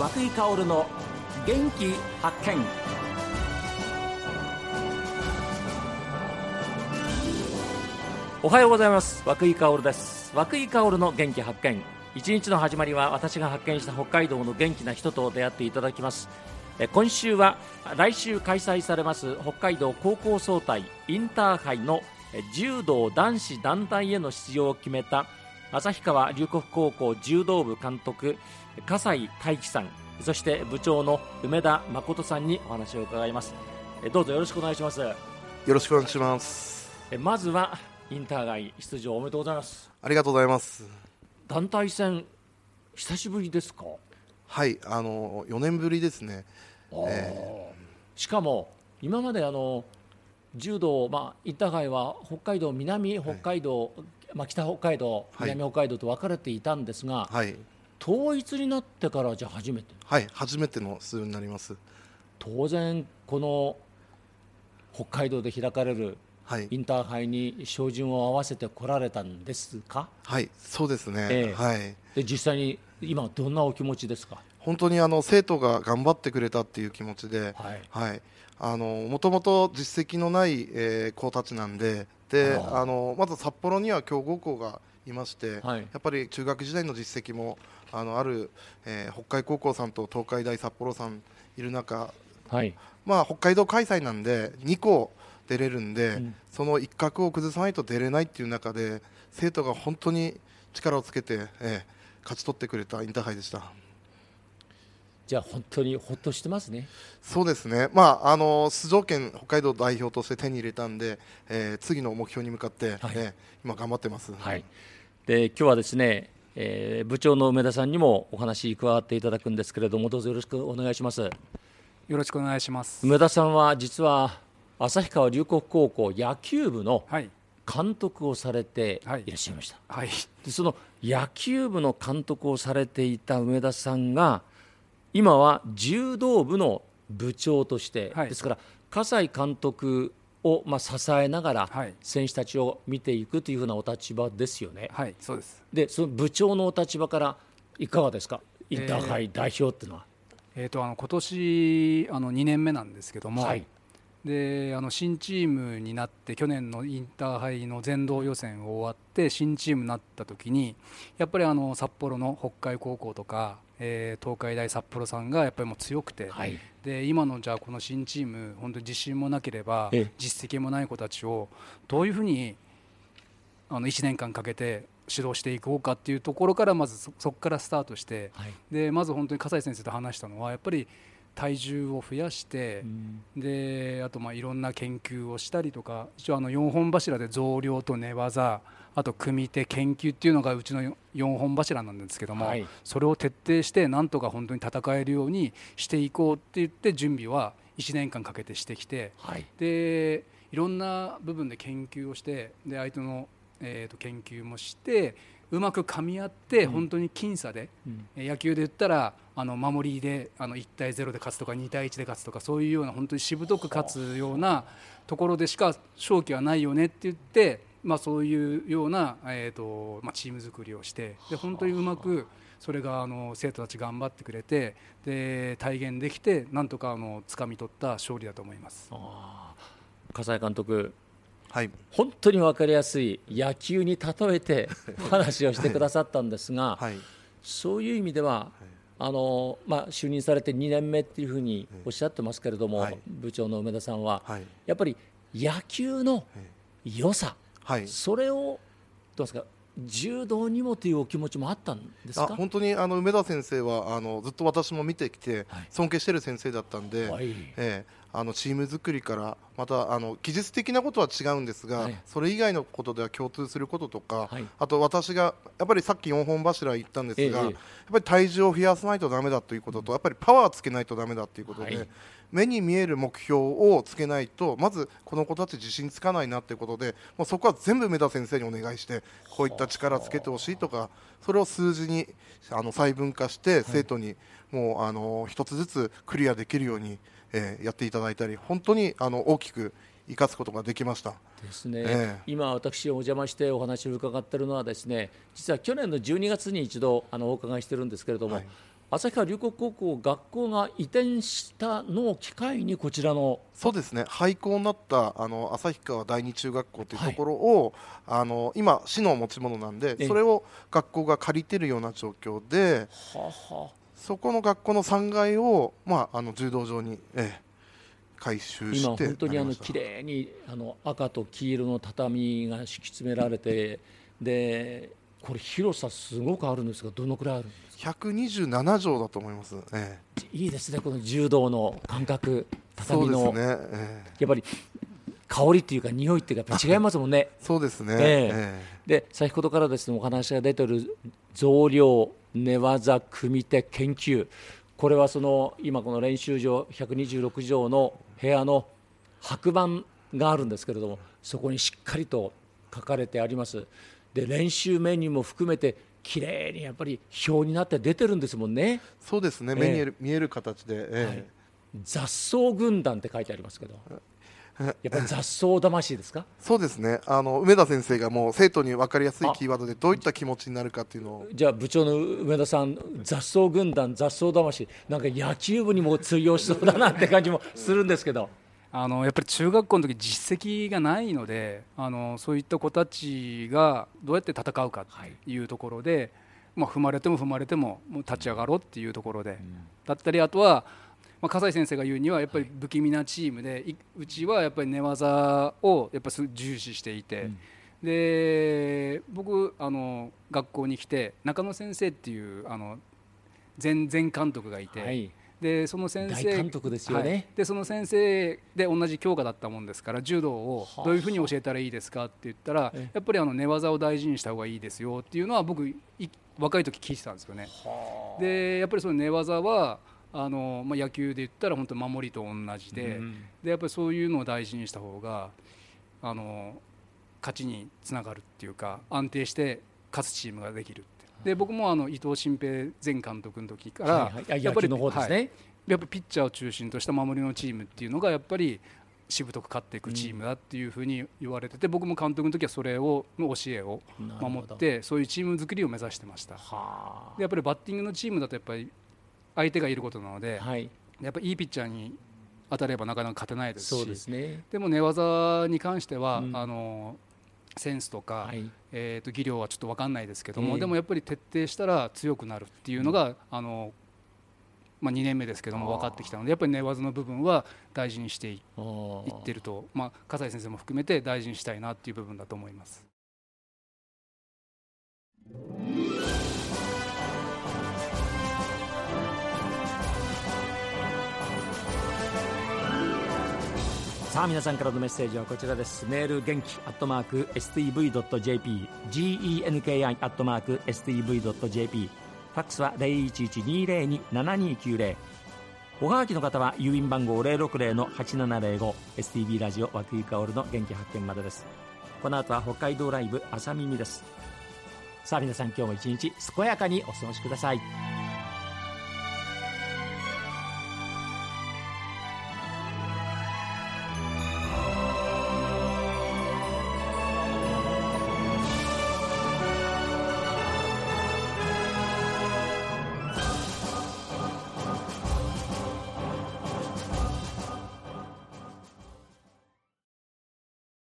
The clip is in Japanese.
和久井薫の元気発見。おはようございます。和久井薫です。和久井薫の元気発見。一日の始まりは私が発見した北海道の元気な人と出会っていただきます。今週は来週開催されます北海道高校総体インターハイの柔道男子団体への出場を決めた旭川龍谷高校柔道部監督笠井大樹さんそして部長の梅田誠さんにお話を伺いますえどうぞよろしくお願いしますよろしくお願いします。えまずはインターハイ出場おめでとうございますありがとうございます。団体戦久しぶりですか？はい、あの4年ぶりですね。しかも今まであの柔道、まあ、インターハイは北海道、南北海道、まあ、北北海道、はい。南北海道と分かれていたんですが、はい、統一になってからじゃあ初めて？はい、初めての出場になります。当然この北海道で開かれるはい。イ、ンターハイに照準を合わせてこられたんですか？はい、そうですね。ええ。はい、で実際に今どんなお気持ちですか？本当にあの生徒が頑張ってくれたっていう気持ちで、はい。はい、あのもともと実績のない、えー子たちなんで、で、あのまず札幌には強豪校がいまして、はい。やっぱり中学時代の実績もあのある、えー北海高校さんと東海大札幌さんいる中、はい。まあ、北海道開催なんで2校出れるんで、うん。その一角を崩さないと出れないっていう中で生徒が本当に力をつけて、ええ勝ち取ってくれたインターハイでしたじゃあ本当にほっとしてますね。そうですね、まあ、あの出場権北海道代表として手に入れたんで、えー次の目標に向かって、はい。ええ今頑張ってます、はい、で今日はですね、えー部長の梅田さんにもお話に加わっていただくんですけれどもどうぞよろしくお願いします。よろしくお願いします。梅田さんは実は旭川龍谷高校野球部のはい、監督をされてはい。いらっしゃいました、はい、でその野球部の監督をされていた梅田さんが今は柔道部の部長として、はいですから葛西監督をまあ支えながらはい選手たちを見ていくというふうなお立場ですよね。はい、そうです。でその部長のお立場からいかがですか？インターハイ代表っていうのは？えっ、とあの今年あの2年目なんですけども、はいであの新チームになって去年のインターハイの全道予選を終わって新チームになった時にやっぱりあの札幌の北海高校とか、えー東海大札幌さんがやっぱりもう強くて、はい。で今のじゃあこの新チーム本当に自信もなければええ。実績もない子たちをどういうふうにあの1年間かけて指導していこうかっていうところからまずそそこからスタートしてはい。でまず本当に笠井先生と話したのはやっぱり体重を増やしてうん。であとまあいろんな研究をしたりとか一応あの4本柱で増量と寝技あと組手研究っていうのがうちの4本柱なんですけども、はい。それを徹底してなんとか本当に戦えるようにしていこうって言って準備は1年間かけてしてきてはい。でいろんな部分で研究をしてで相手の、えー、と研究もしてうまく噛み合って本当に僅差で、野球で言ったらあの守りであの1対0で勝つとか2対1で勝つとかそういうような本当にしぶとく勝つようなところでしか勝機はないよねって言って、まあ、そういうような、えーとまあ、チーム作りをしてで本当にうまくそれがあの生徒たち頑張ってくれてで体現できてなんとかあの掴み取った勝利だと思います。笠井監督はい、本当に分かりやすい野球に例えてお 話をしてくださったんですが、はい、そういう意味では、あのまあ、就任されて2年目っていうふうにおっしゃってますけれども、はい。部長の梅田さんは、はい、やっぱり野球の良さ、はい。それをどうですか柔道にもというお気持ちもあったんですか？あ本当にあの梅田先生はあのずっと私も見てきてはい。尊敬している先生だったんで、はい。ええあのチーム作りからまたあの技術的なことは違うんですが、はい。それ以外のことでは共通することとか、はい。あと私がやっぱりさっき4本柱言ったんですが、ええやっぱり体重を増やさないとだめだということと、やっぱりパワーつけないとだめだということで、はい。目に見える目標をつけないとまずこの子たち自信つかないなということでもうそこは全部梅田先生にお願いしてこういった力つけてほしいとかそれを数字にあの細分化して生徒にもうあの一つずつクリアできるように、えーやっていただいたり本当にあの大きく生かすことができました。ですね、ええ。今、私、お邪魔してお話を伺っているのは、ですね実は去年の12月に一度あのお伺いしてるんですけれども、はい。旭川龍谷高校学校が移転したのを機会にこちらのそうですね。廃校になったあの旭川第二中学校というところを、はい、あの今市の持ち物なんでそれを学校が借りてるような状況で、ははそこの学校の3階を、まあ、あの柔道場に、ええ、改修して今本当にあの綺麗にあの赤と黄色の畳が敷き詰められてでこれ広さすごくあるんですがどのくらいあるんですか？127畳だと思います、ええ、いいですねこの柔道の感覚畳の、ねええ、やっぱり香りっていうか匂いっていうか違いますもんね。そうですね、ええ。で先ほどからですねお話が出てる増量寝技組手研究。これはその今この練習場126畳の部屋の白板があるんですけれどもそこにしっかりと書かれてあります。で練習メニューも含めて綺麗にやっぱり表になって出てるんですもんね。そうですね、えー、目に見える形で、えーはい、雑草軍団って書いてありますけど。やっぱり雑草魂ですか？そうですね。あの梅田先生がもう生徒に分かりやすいキーワードでどういった気持ちになるかっていうのを。じゃあ部長の梅田さん雑草軍団雑草魂なんか野球部にも通用しそうだなって感じもするんですけど。あのやっぱり中学校の時実績がないのであのそういった子たちがどうやって戦うかっていうところで、はい、まあ、踏まれても踏まれてももう立ち上がろうっていうところで、うん、だったりあとは、まあ、笠井先生が言うにはやっぱり不気味なチームで、はい、うちはやっぱり寝技をやっぱり重視していて。うん。で僕あの学校に来て中野先生っていうあの前前監督がいて、はい、でその先生監督ですよね、はい、でその先生で同じ教科だったもんですから柔道をどういうふうに教えたらいいですかって言ったらやっぱりあの寝技を大事にした方がいいですよっていうのは僕若い時聞いてたんですよね。でやっぱりその寝技はあの、まあ、野球で言ったら本当守りと同じでうん、でやっぱりそういうのを大事にした方があの勝ちにつながるっていうか安定して勝つチームができるで僕もあの伊藤新平前監督の時から、はいはい、やっぱりね、はい、やっぱピッチャーを中心とした守りのチームっていうのがやっぱりしぶとく勝っていくチームだっていうふうに言われてて、僕も監督の時はそれをの教えを守ってそういうチーム作りを目指してました。でやっぱりバッティングのチームだとやっぱり相手がいることなので、はい、やっぱりいいピッチャーに当たればなかなか勝てないですしで、ね,、も寝技に関しては、うん、あのセンスとか、はい、えー、と技量はちょっと分かんないですけども、えー、でもやっぱり徹底したら強くなるっていうのが、うん、あのまあ、2年目ですけども分かってきたのでやっぱり寝技の部分は大事にしていってると、まあ、笠井先生も含めて大事にしたいなっていう部分だと思います。さあ皆さんからのメッセージはこちらです。メール元気アットマーク STV.jp genki アットマーク STV.jp ファックスは0112027290おはがきの方は郵便番号060-8705 STB ラジオ和久井薫の元気発見までです。この後は北海道ライブ朝耳です。さあ皆さん今日も一日健やかにお過ごしください。